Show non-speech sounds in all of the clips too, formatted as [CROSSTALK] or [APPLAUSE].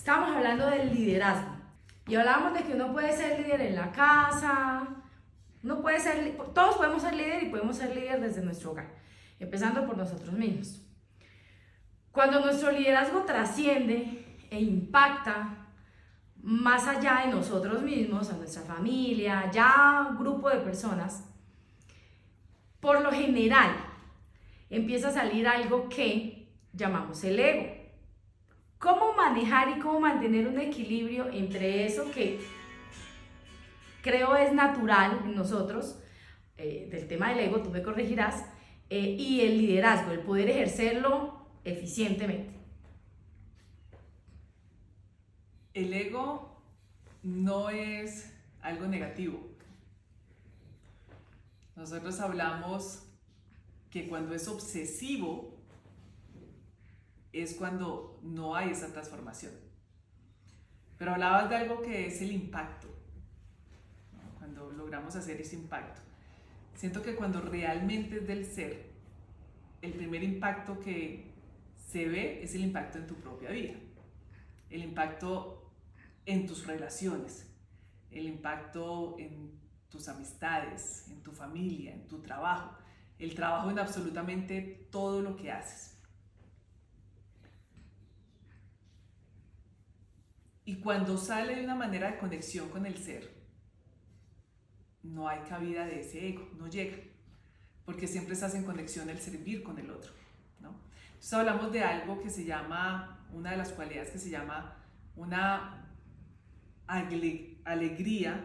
Estábamos hablando del liderazgo y hablábamos de que uno puede ser líder en la casa, uno puede ser, todos podemos ser líder y podemos ser líder desde nuestro hogar, empezando por nosotros mismos. Cuando nuestro liderazgo trasciende e impacta más allá de nosotros mismos, a nuestra familia, ya un grupo de personas, por lo general empieza a salir algo que llamamos el ego. ¿Cómo manejar y cómo mantener un equilibrio entre eso que creo es natural en nosotros, eh, del tema del ego, tú me corregirás, eh, y el liderazgo, el poder ejercerlo eficientemente? El ego no es algo negativo. Nosotros hablamos que cuando es obsesivo es cuando no hay esa transformación. Pero hablabas de algo que es el impacto, cuando logramos hacer ese impacto. Siento que cuando realmente es del ser, el primer impacto que se ve es el impacto en tu propia vida, el impacto en tus relaciones, el impacto en tus amistades, en tu familia, en tu trabajo, el trabajo en absolutamente todo lo que haces. Y cuando sale de una manera de conexión con el ser, no hay cabida de ese ego, no llega, porque siempre estás en conexión el servir con el otro. ¿no? Entonces hablamos de algo que se llama, una de las cualidades que se llama una alegría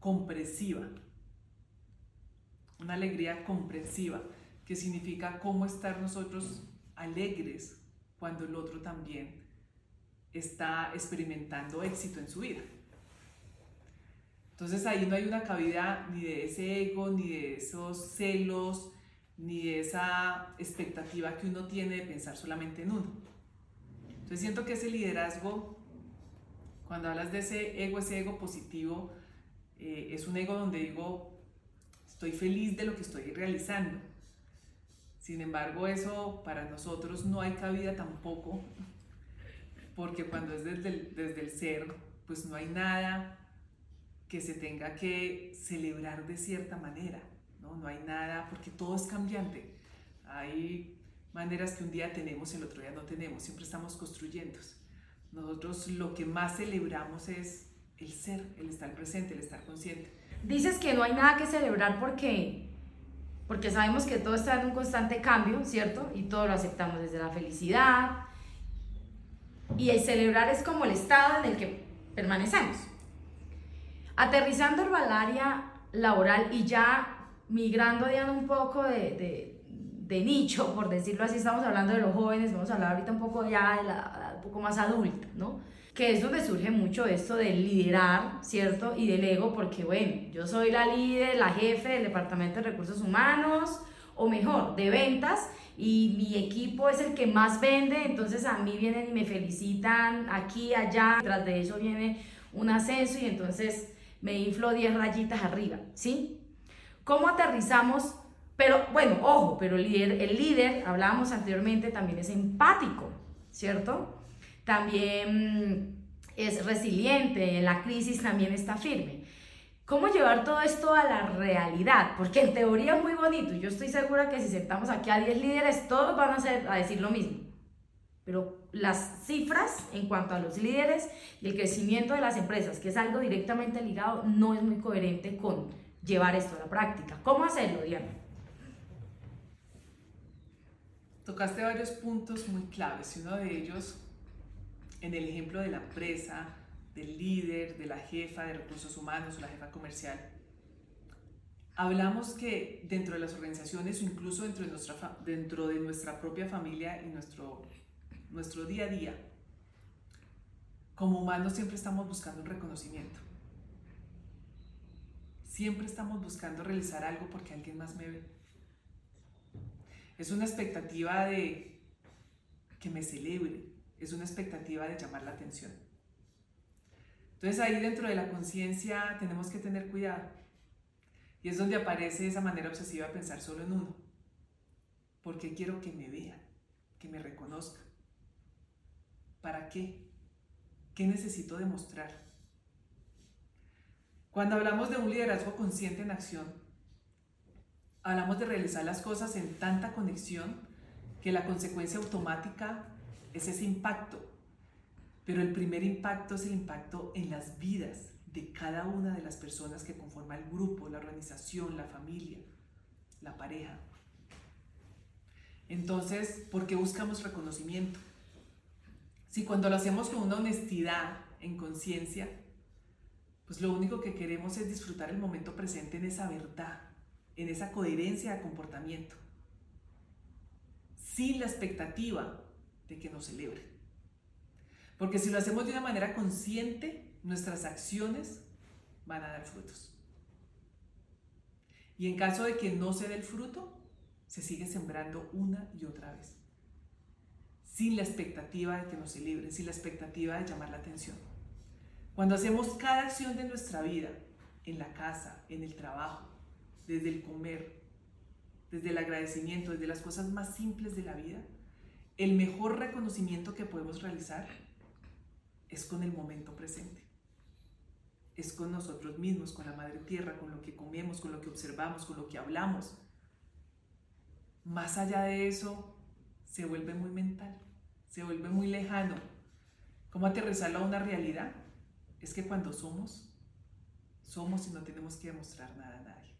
comprensiva. Una alegría comprensiva, que significa cómo estar nosotros alegres cuando el otro también está experimentando éxito en su vida. Entonces ahí no hay una cabida ni de ese ego, ni de esos celos, ni de esa expectativa que uno tiene de pensar solamente en uno. Entonces siento que ese liderazgo, cuando hablas de ese ego, ese ego positivo, eh, es un ego donde digo, estoy feliz de lo que estoy realizando. Sin embargo, eso para nosotros no hay cabida tampoco porque cuando es desde el, desde el ser, pues no hay nada que se tenga que celebrar de cierta manera, ¿no? No hay nada, porque todo es cambiante. Hay maneras que un día tenemos, el otro día no tenemos, siempre estamos construyendo. Nosotros lo que más celebramos es el ser, el estar presente, el estar consciente. Dices que no hay nada que celebrar porque, porque sabemos que todo está en un constante cambio, ¿cierto? Y todo lo aceptamos desde la felicidad, y el celebrar es como el estado en el que permanecemos. Aterrizando al área laboral y ya migrando ya un poco de, de, nicho, por decirlo así, estamos hablando de los jóvenes, vamos a hablar ahorita un poco ya de la, un poco más adulta, ¿no? Que es donde surge mucho esto del liderar, ¿cierto? Y del ego, porque bueno, yo soy la líder, la jefe del Departamento de Recursos Humanos, o mejor, de ventas, y mi equipo es el que más vende, entonces a mí vienen y me felicitan aquí, allá, tras de eso viene un ascenso y entonces me inflo 10 rayitas arriba, ¿sí? ¿Cómo aterrizamos? Pero bueno, ojo, pero el líder, el líder, hablábamos anteriormente, también es empático, ¿cierto? También es resiliente, en la crisis también está firme. ¿Cómo llevar todo esto a la realidad? Porque en teoría es muy bonito. Yo estoy segura que si sentamos aquí a 10 líderes, todos van a, decir lo mismo. Pero las cifras en cuanto a los líderes y el crecimiento de las empresas, que es algo directamente ligado, no es muy coherente con llevar esto a la práctica. ¿Cómo hacerlo, Diana? Tocaste varios puntos muy claves y uno de ellos, en el ejemplo de la empresa, del líder, de la jefa de recursos humanos o la jefa comercial. Hablamos que dentro de las organizaciones o incluso dentro de nuestra, dentro de nuestra propia familia y nuestro, nuestro día a día, como humanos siempre estamos buscando un reconocimiento. Siempre estamos buscando realizar algo porque alguien más me ve. Es una expectativa de que me celebre, es una expectativa de llamar la atención. Entonces ahí dentro de la conciencia tenemos que tener cuidado. Y es donde aparece esa manera obsesiva de pensar solo en uno. Porque quiero que me vean, que me reconozcan. ¿Para qué? ¿Qué necesito demostrar? Cuando hablamos de un liderazgo consciente en acción, hablamos de realizar las cosas en tanta conexión que la consecuencia automática es ese impacto. Pero el primer impacto es el impacto en las vidas de cada una de las personas que conforman el grupo, la organización, la familia, la pareja. Entonces, ¿por qué buscamos reconocimiento? Si cuando lo hacemos con una honestidad, en conciencia, pues lo único que queremos es disfrutar el momento presente en esa verdad, en esa coherencia de comportamiento, sin la expectativa de que nos celebren. Porque si lo hacemos de una manera consciente, nuestras acciones van a dar frutos. Y en caso de que no se dé el fruto, se sigue sembrando una y otra vez, sin la expectativa de que nos celebren, sin la expectativa de llamar la atención. Cuando hacemos cada acción de nuestra vida, en la casa, en el trabajo, desde el comer, desde el agradecimiento, desde las cosas más simples de la vida, el mejor reconocimiento que podemos realizar es con el momento presente. Es con nosotros mismos, con la Madre Tierra, con lo que comemos, con lo que observamos, con lo que hablamos, más allá de eso, se vuelve muy mental, se vuelve muy lejano. ¿Cómo aterrizarlo a una realidad? Es que cuando somos, somos y no tenemos que demostrar nada a nadie.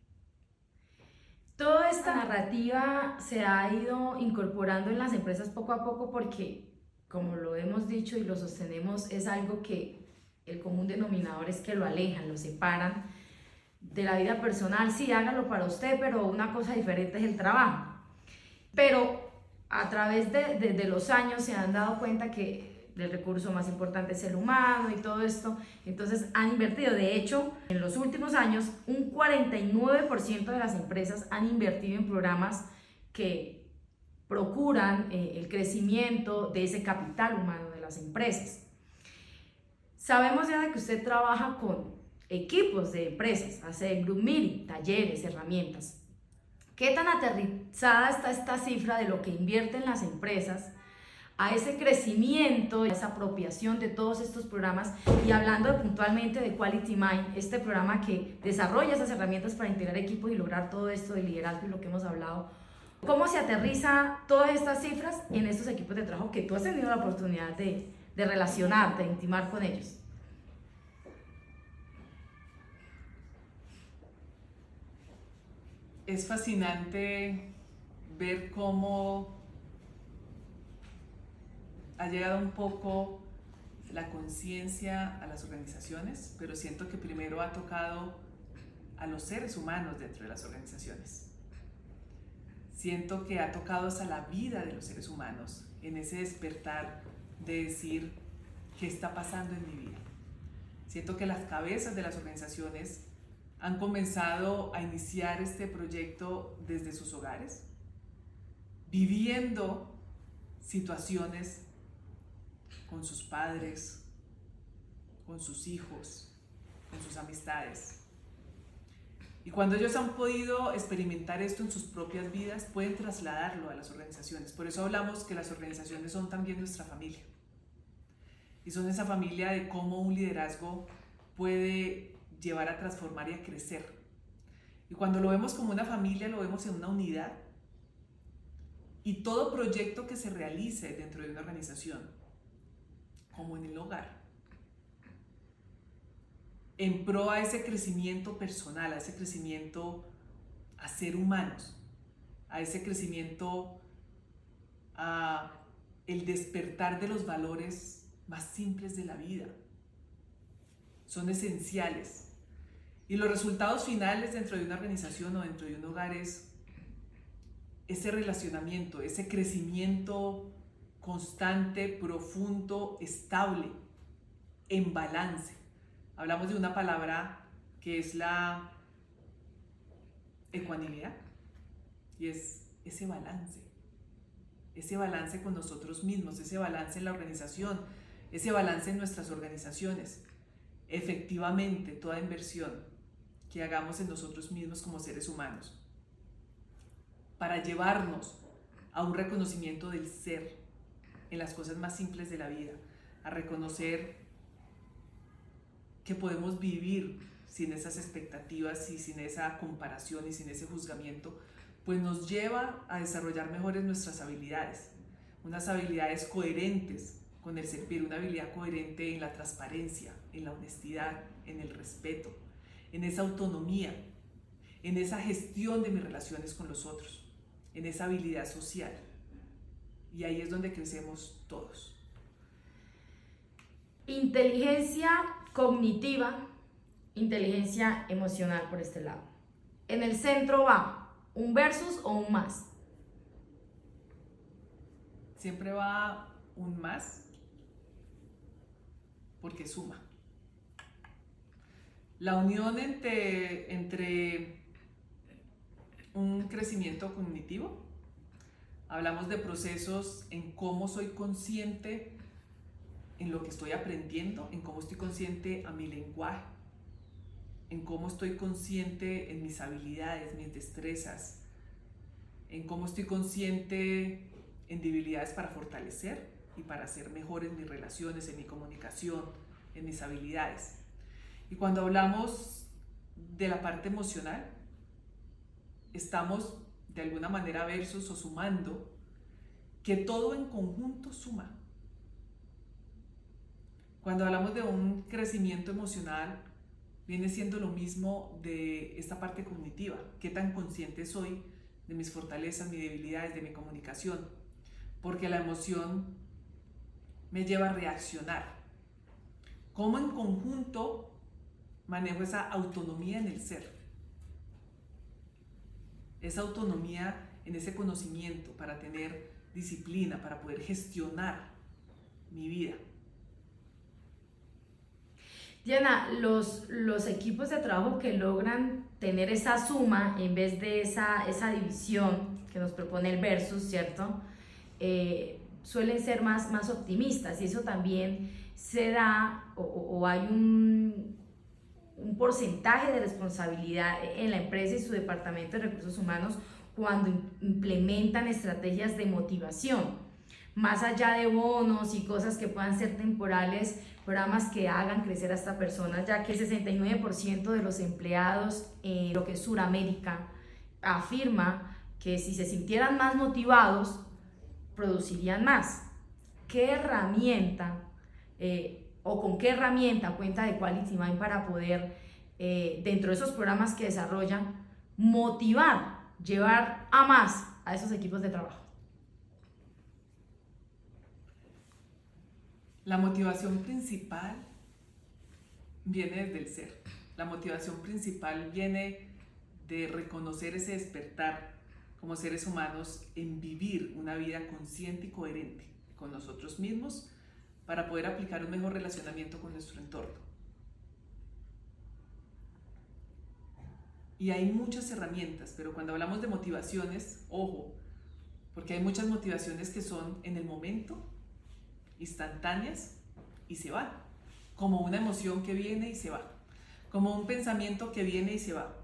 Toda esta narrativa se ha ido incorporando en las empresas poco a poco porque, como lo hemos dicho y lo sostenemos, es algo que el común denominador es que lo alejan, lo separan de la vida personal. Sí, hágalo para usted, pero una cosa diferente es el trabajo. Pero a través de, los años se han dado cuenta que el recurso más importante es el humano y todo esto. Entonces han invertido. De hecho, en los últimos años, un 49% de las empresas han invertido en programas que procuran eh, el crecimiento de ese capital humano de las empresas. Sabemos ya de que usted trabaja con equipos de empresas, hace group meeting, talleres, herramientas. ¿Qué tan aterrizada está esta cifra de lo que invierten las empresas a ese crecimiento, a esa apropiación de todos estos programas? Y hablando puntualmente de Quality Mind, este programa que desarrolla esas herramientas para integrar equipos y lograr todo esto de liderazgo y lo que hemos hablado. ¿Cómo se aterriza todas estas cifras en estos equipos de trabajo que tú has tenido la oportunidad de, de relacionarte, de intimar con ellos? es fascinante ver cómo ha llegado un poco la conciencia a las organizaciones, pero siento que primero ha tocado a los seres humanos dentro de las organizaciones. Siento que ha tocado hasta la vida de los seres humanos en ese despertar de decir qué está pasando en mi vida. Siento que las cabezas de las organizaciones han comenzado a iniciar este proyecto desde sus hogares, viviendo situaciones con sus padres, con sus hijos, con sus amistades. Y cuando ellos han podido experimentar esto en sus propias vidas, pueden trasladarlo a las organizaciones. Por eso hablamos que las organizaciones son también nuestra familia. Y son esa familia de cómo un liderazgo puede llevar a transformar y a crecer. Y cuando lo vemos como una familia, lo vemos en una unidad. Y todo proyecto que se realice dentro de una organización, como en el hogar, en pro a ese crecimiento personal, a ese crecimiento a ser humanos, a ese crecimiento a el despertar de los valores más simples de la vida. Son esenciales y los resultados finales dentro de una organización o dentro de un hogar es ese relacionamiento, ese crecimiento constante, profundo, estable, en balance. Hablamos de una palabra que es la ecuanimidad y es ese balance, ese balance con nosotros mismos, ese balance en la organización, ese balance en nuestras organizaciones. Efectivamente, toda inversión que hagamos en nosotros mismos como seres humanos, para llevarnos a un reconocimiento del ser en las cosas más simples de la vida, a reconocer que podemos vivir sin esas expectativas y sin esa comparación y sin ese juzgamiento, pues nos lleva a desarrollar mejores nuestras habilidades, unas habilidades coherentes con el servir, una habilidad coherente en la transparencia, en la honestidad, en el respeto, en esa autonomía, en esa gestión de mis relaciones con los otros, en esa habilidad social. Y ahí es donde crecemos todos. Inteligencia cognitiva, inteligencia emocional por este lado. En el centro va un versus o un más. Siempre va un más porque suma. La unión entre, entre un crecimiento cognitivo, hablamos de procesos en cómo soy consciente en lo que estoy aprendiendo, en cómo estoy consciente a mi lenguaje, en cómo estoy consciente en mis habilidades, mis destrezas, en cómo estoy consciente en debilidades para fortalecer y para hacer mejores mis relaciones, en mi comunicación, en mis habilidades. Y cuando hablamos de la parte emocional, estamos de alguna manera versus o sumando que todo en conjunto suma. Cuando hablamos de un crecimiento emocional, viene siendo lo mismo de esta parte cognitiva, qué tan consciente soy de mis fortalezas, mis debilidades, de mi comunicación, porque la emoción me lleva a reaccionar. ¿Cómo en conjunto manejo esa autonomía en el ser. Esa autonomía en ese conocimiento para tener disciplina, para poder gestionar mi vida. Diana, los, los equipos de trabajo que logran tener esa suma en vez de esa, esa división que nos propone el versus, ¿cierto? Eh, suelen ser más, más optimistas y eso también se da o hay un, un porcentaje de responsabilidad en la empresa y su departamento de recursos humanos cuando implementan estrategias de motivación. Más allá de bonos y cosas que puedan ser temporales, programas que hagan crecer a esta persona, ya que el 69% de los empleados en lo que es Suramérica afirma que si se sintieran más motivados, producirían más. ¿Qué herramienta eh, o con qué herramienta cuenta de Quality Mind para poder, eh, dentro de esos programas que desarrollan, motivar, llevar a más a esos equipos de trabajo. La motivación principal viene desde el ser. La motivación principal viene de reconocer ese despertar como seres humanos en vivir una vida consciente y coherente con nosotros mismos para poder aplicar un mejor relacionamiento con nuestro entorno. Y hay muchas herramientas, pero cuando hablamos de motivaciones, ojo, porque hay muchas motivaciones que son en el momento, instantáneas y se van, como una emoción que viene y se va, como un pensamiento que viene y se va,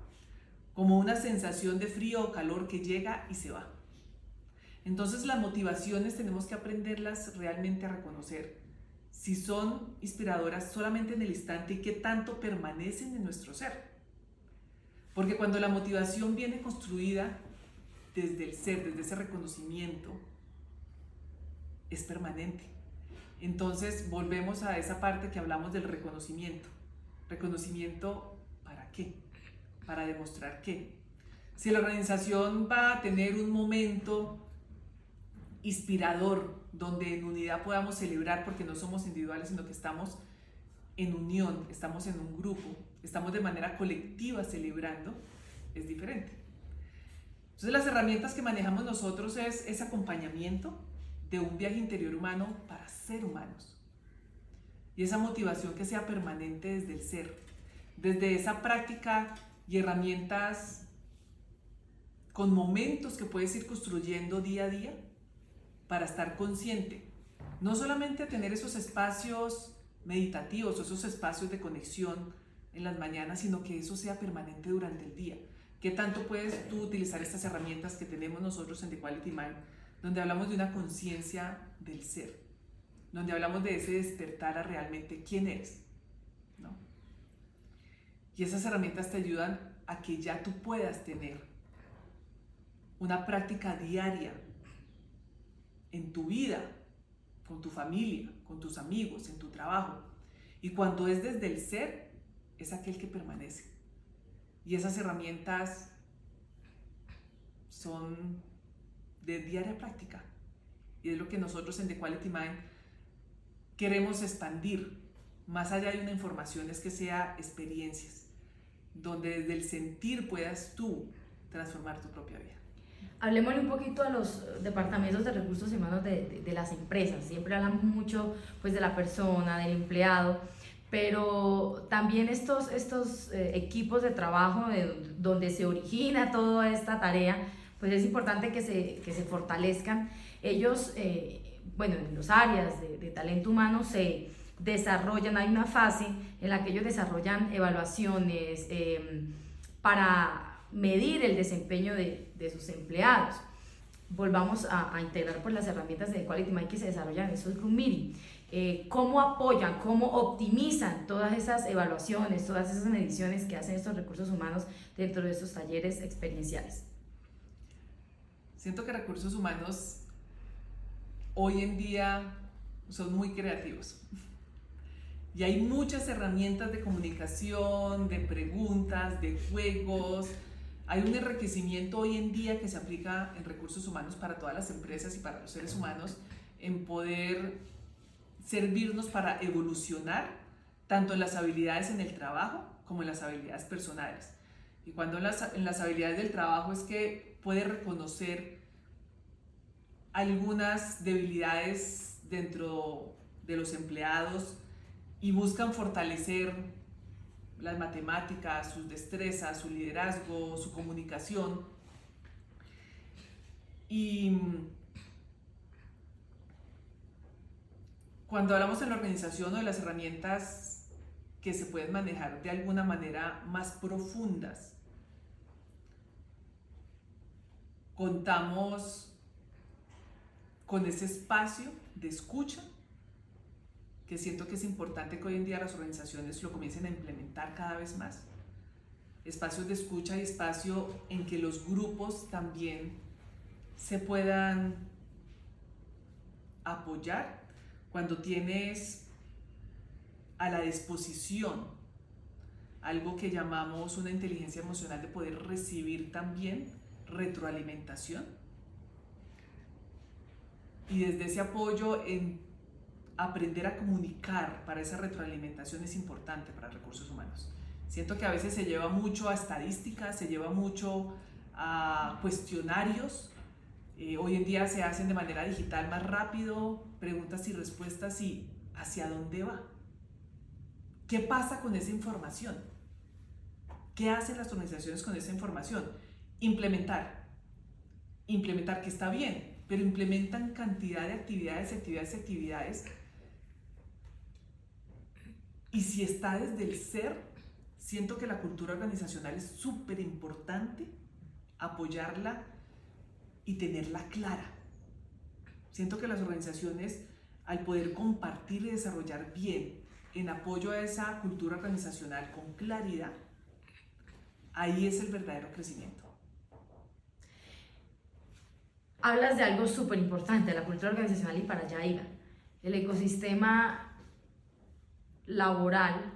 como una sensación de frío o calor que llega y se va. Entonces las motivaciones tenemos que aprenderlas realmente a reconocer si son inspiradoras solamente en el instante y qué tanto permanecen en nuestro ser. Porque cuando la motivación viene construida desde el ser, desde ese reconocimiento, es permanente. Entonces volvemos a esa parte que hablamos del reconocimiento. Reconocimiento para qué? Para demostrar qué. Si la organización va a tener un momento inspirador, donde en unidad podamos celebrar, porque no somos individuales, sino que estamos en unión, estamos en un grupo, estamos de manera colectiva celebrando, es diferente. Entonces las herramientas que manejamos nosotros es ese acompañamiento de un viaje interior humano para ser humanos. Y esa motivación que sea permanente desde el ser, desde esa práctica y herramientas con momentos que puedes ir construyendo día a día para estar consciente. No solamente tener esos espacios meditativos esos espacios de conexión en las mañanas, sino que eso sea permanente durante el día. ¿Qué tanto puedes tú utilizar estas herramientas que tenemos nosotros en The Quality Mind, donde hablamos de una conciencia del ser, donde hablamos de ese despertar a realmente quién eres? ¿no? Y esas herramientas te ayudan a que ya tú puedas tener una práctica diaria en tu vida, con tu familia, con tus amigos, en tu trabajo. Y cuando es desde el ser, es aquel que permanece. Y esas herramientas son de diaria práctica. Y es lo que nosotros en The Quality Mind queremos expandir. Más allá de una información es que sea experiencias, donde desde el sentir puedas tú transformar tu propia vida. Hablemos un poquito de los departamentos de recursos humanos de, de, las empresas. Siempre hablamos mucho pues, de la persona, del empleado, pero también estos, estos eh, equipos de trabajo de, donde se origina toda esta tarea, pues es importante que se, que se fortalezcan. Ellos, eh, bueno, en los áreas de, de, talento humano se desarrollan, hay una fase en la que ellos desarrollan evaluaciones eh, para medir el desempeño de, de sus empleados. Volvamos a, a, integrar pues, las herramientas de Quality Mind que se desarrollan en esos Group. Eh, cómo apoyan, cómo optimizan todas esas evaluaciones, todas esas mediciones que hacen estos recursos humanos dentro de estos talleres experienciales. Siento que recursos humanos hoy en día son muy creativos. Y hay muchas herramientas de comunicación, de preguntas, de juegos. Hay un enriquecimiento hoy en día que se aplica en recursos humanos para todas las empresas y para los seres humanos en poder servirnos para evolucionar tanto en las habilidades en el trabajo como en las habilidades personales. Y cuando en las, en las habilidades del trabajo es que puede reconocer algunas debilidades dentro de los empleados y buscan fortalecer las matemáticas, sus destrezas, su liderazgo, su comunicación. Y cuando hablamos en la organización o de las herramientas que se pueden manejar de alguna manera más profundas, contamos con ese espacio de escucha que siento que es importante que hoy en día las organizaciones lo comiencen a implementar cada vez más. Espacios de escucha y espacio en que los grupos también se puedan apoyar cuando tienes a la disposición algo que llamamos una inteligencia emocional de poder recibir también retroalimentación. Y desde ese apoyo en aprender a comunicar para esa retroalimentación es importante para recursos humanos. Siento que a veces se lleva mucho a estadísticas, se lleva mucho a cuestionarios. Eh, hoy en día se hacen de manera digital más rápido, preguntas y respuestas y hacia dónde va. ¿Qué pasa con esa información? ¿Qué hacen las organizaciones con esa información? Implementar. Implementar que está bien, pero implementan cantidad de actividades, actividades, actividades y si está desde el ser, siento que la cultura organizacional es súper importante apoyarla y tenerla clara. Siento que las organizaciones, al poder compartir y desarrollar bien en apoyo a esa cultura organizacional con claridad, ahí es el verdadero crecimiento. Hablas de algo súper importante, la cultura organizacional y para allá. El ecosistema laboral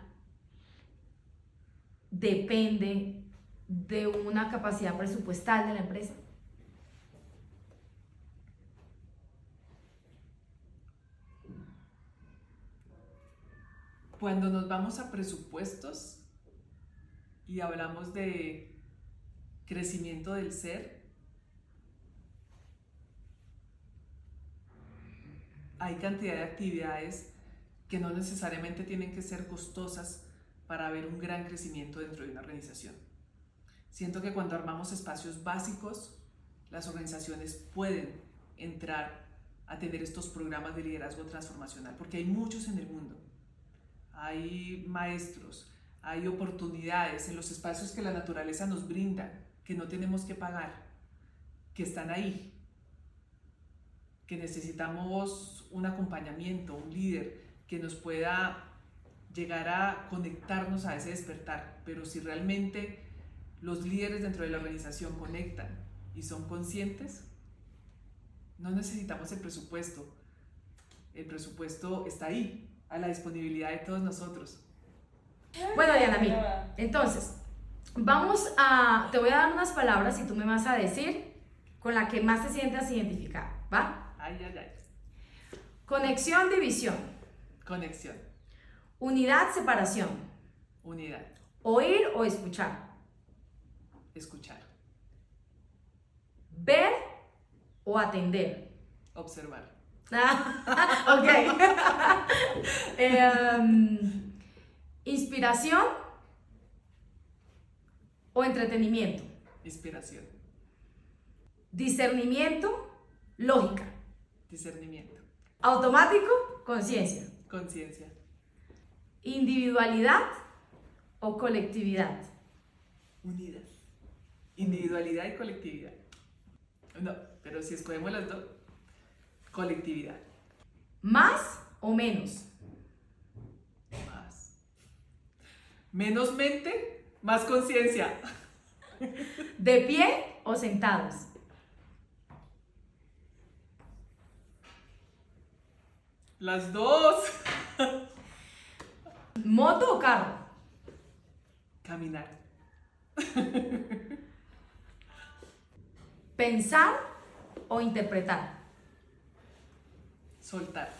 depende de una capacidad presupuestal de la empresa. Cuando nos vamos a presupuestos y hablamos de crecimiento del ser, hay cantidad de actividades que no necesariamente tienen que ser costosas para ver un gran crecimiento dentro de una organización. Siento que cuando armamos espacios básicos, las organizaciones pueden entrar a tener estos programas de liderazgo transformacional, porque hay muchos en el mundo. Hay maestros, hay oportunidades en los espacios que la naturaleza nos brinda, que no tenemos que pagar, que están ahí, que necesitamos un acompañamiento, un líder, que nos pueda llegar a conectarnos a ese despertar, pero si realmente los líderes dentro de la organización conectan y son conscientes, no necesitamos el presupuesto. El presupuesto está ahí, a la disponibilidad de todos nosotros. Bueno, Diana, mira, entonces, vamos a, te voy a dar unas palabras y tú me vas a decir con la que más te sientas identificada, ¿va? Ay, ay, ay. Conexión, división. Conexión, Unidad, separación. unidad, Oír o escuchar. escuchar, Ver o atender. observar, Ah, [LAUGHS] ok. [LAUGHS] Em, inspiración o entretenimiento. inspiración, Discernimiento, lógica. Discernimiento, Automático, conciencia. conciencia, Individualidad o colectividad. unidad, individualidad y colectividad. No, pero si escogemos las dos, colectividad, Más o menos. más. Menos mente, más conciencia. De pie o sentados. Las dos. [LAUGHS] Moto o carro. Caminar, [LAUGHS] Pensar o interpretar. soltar,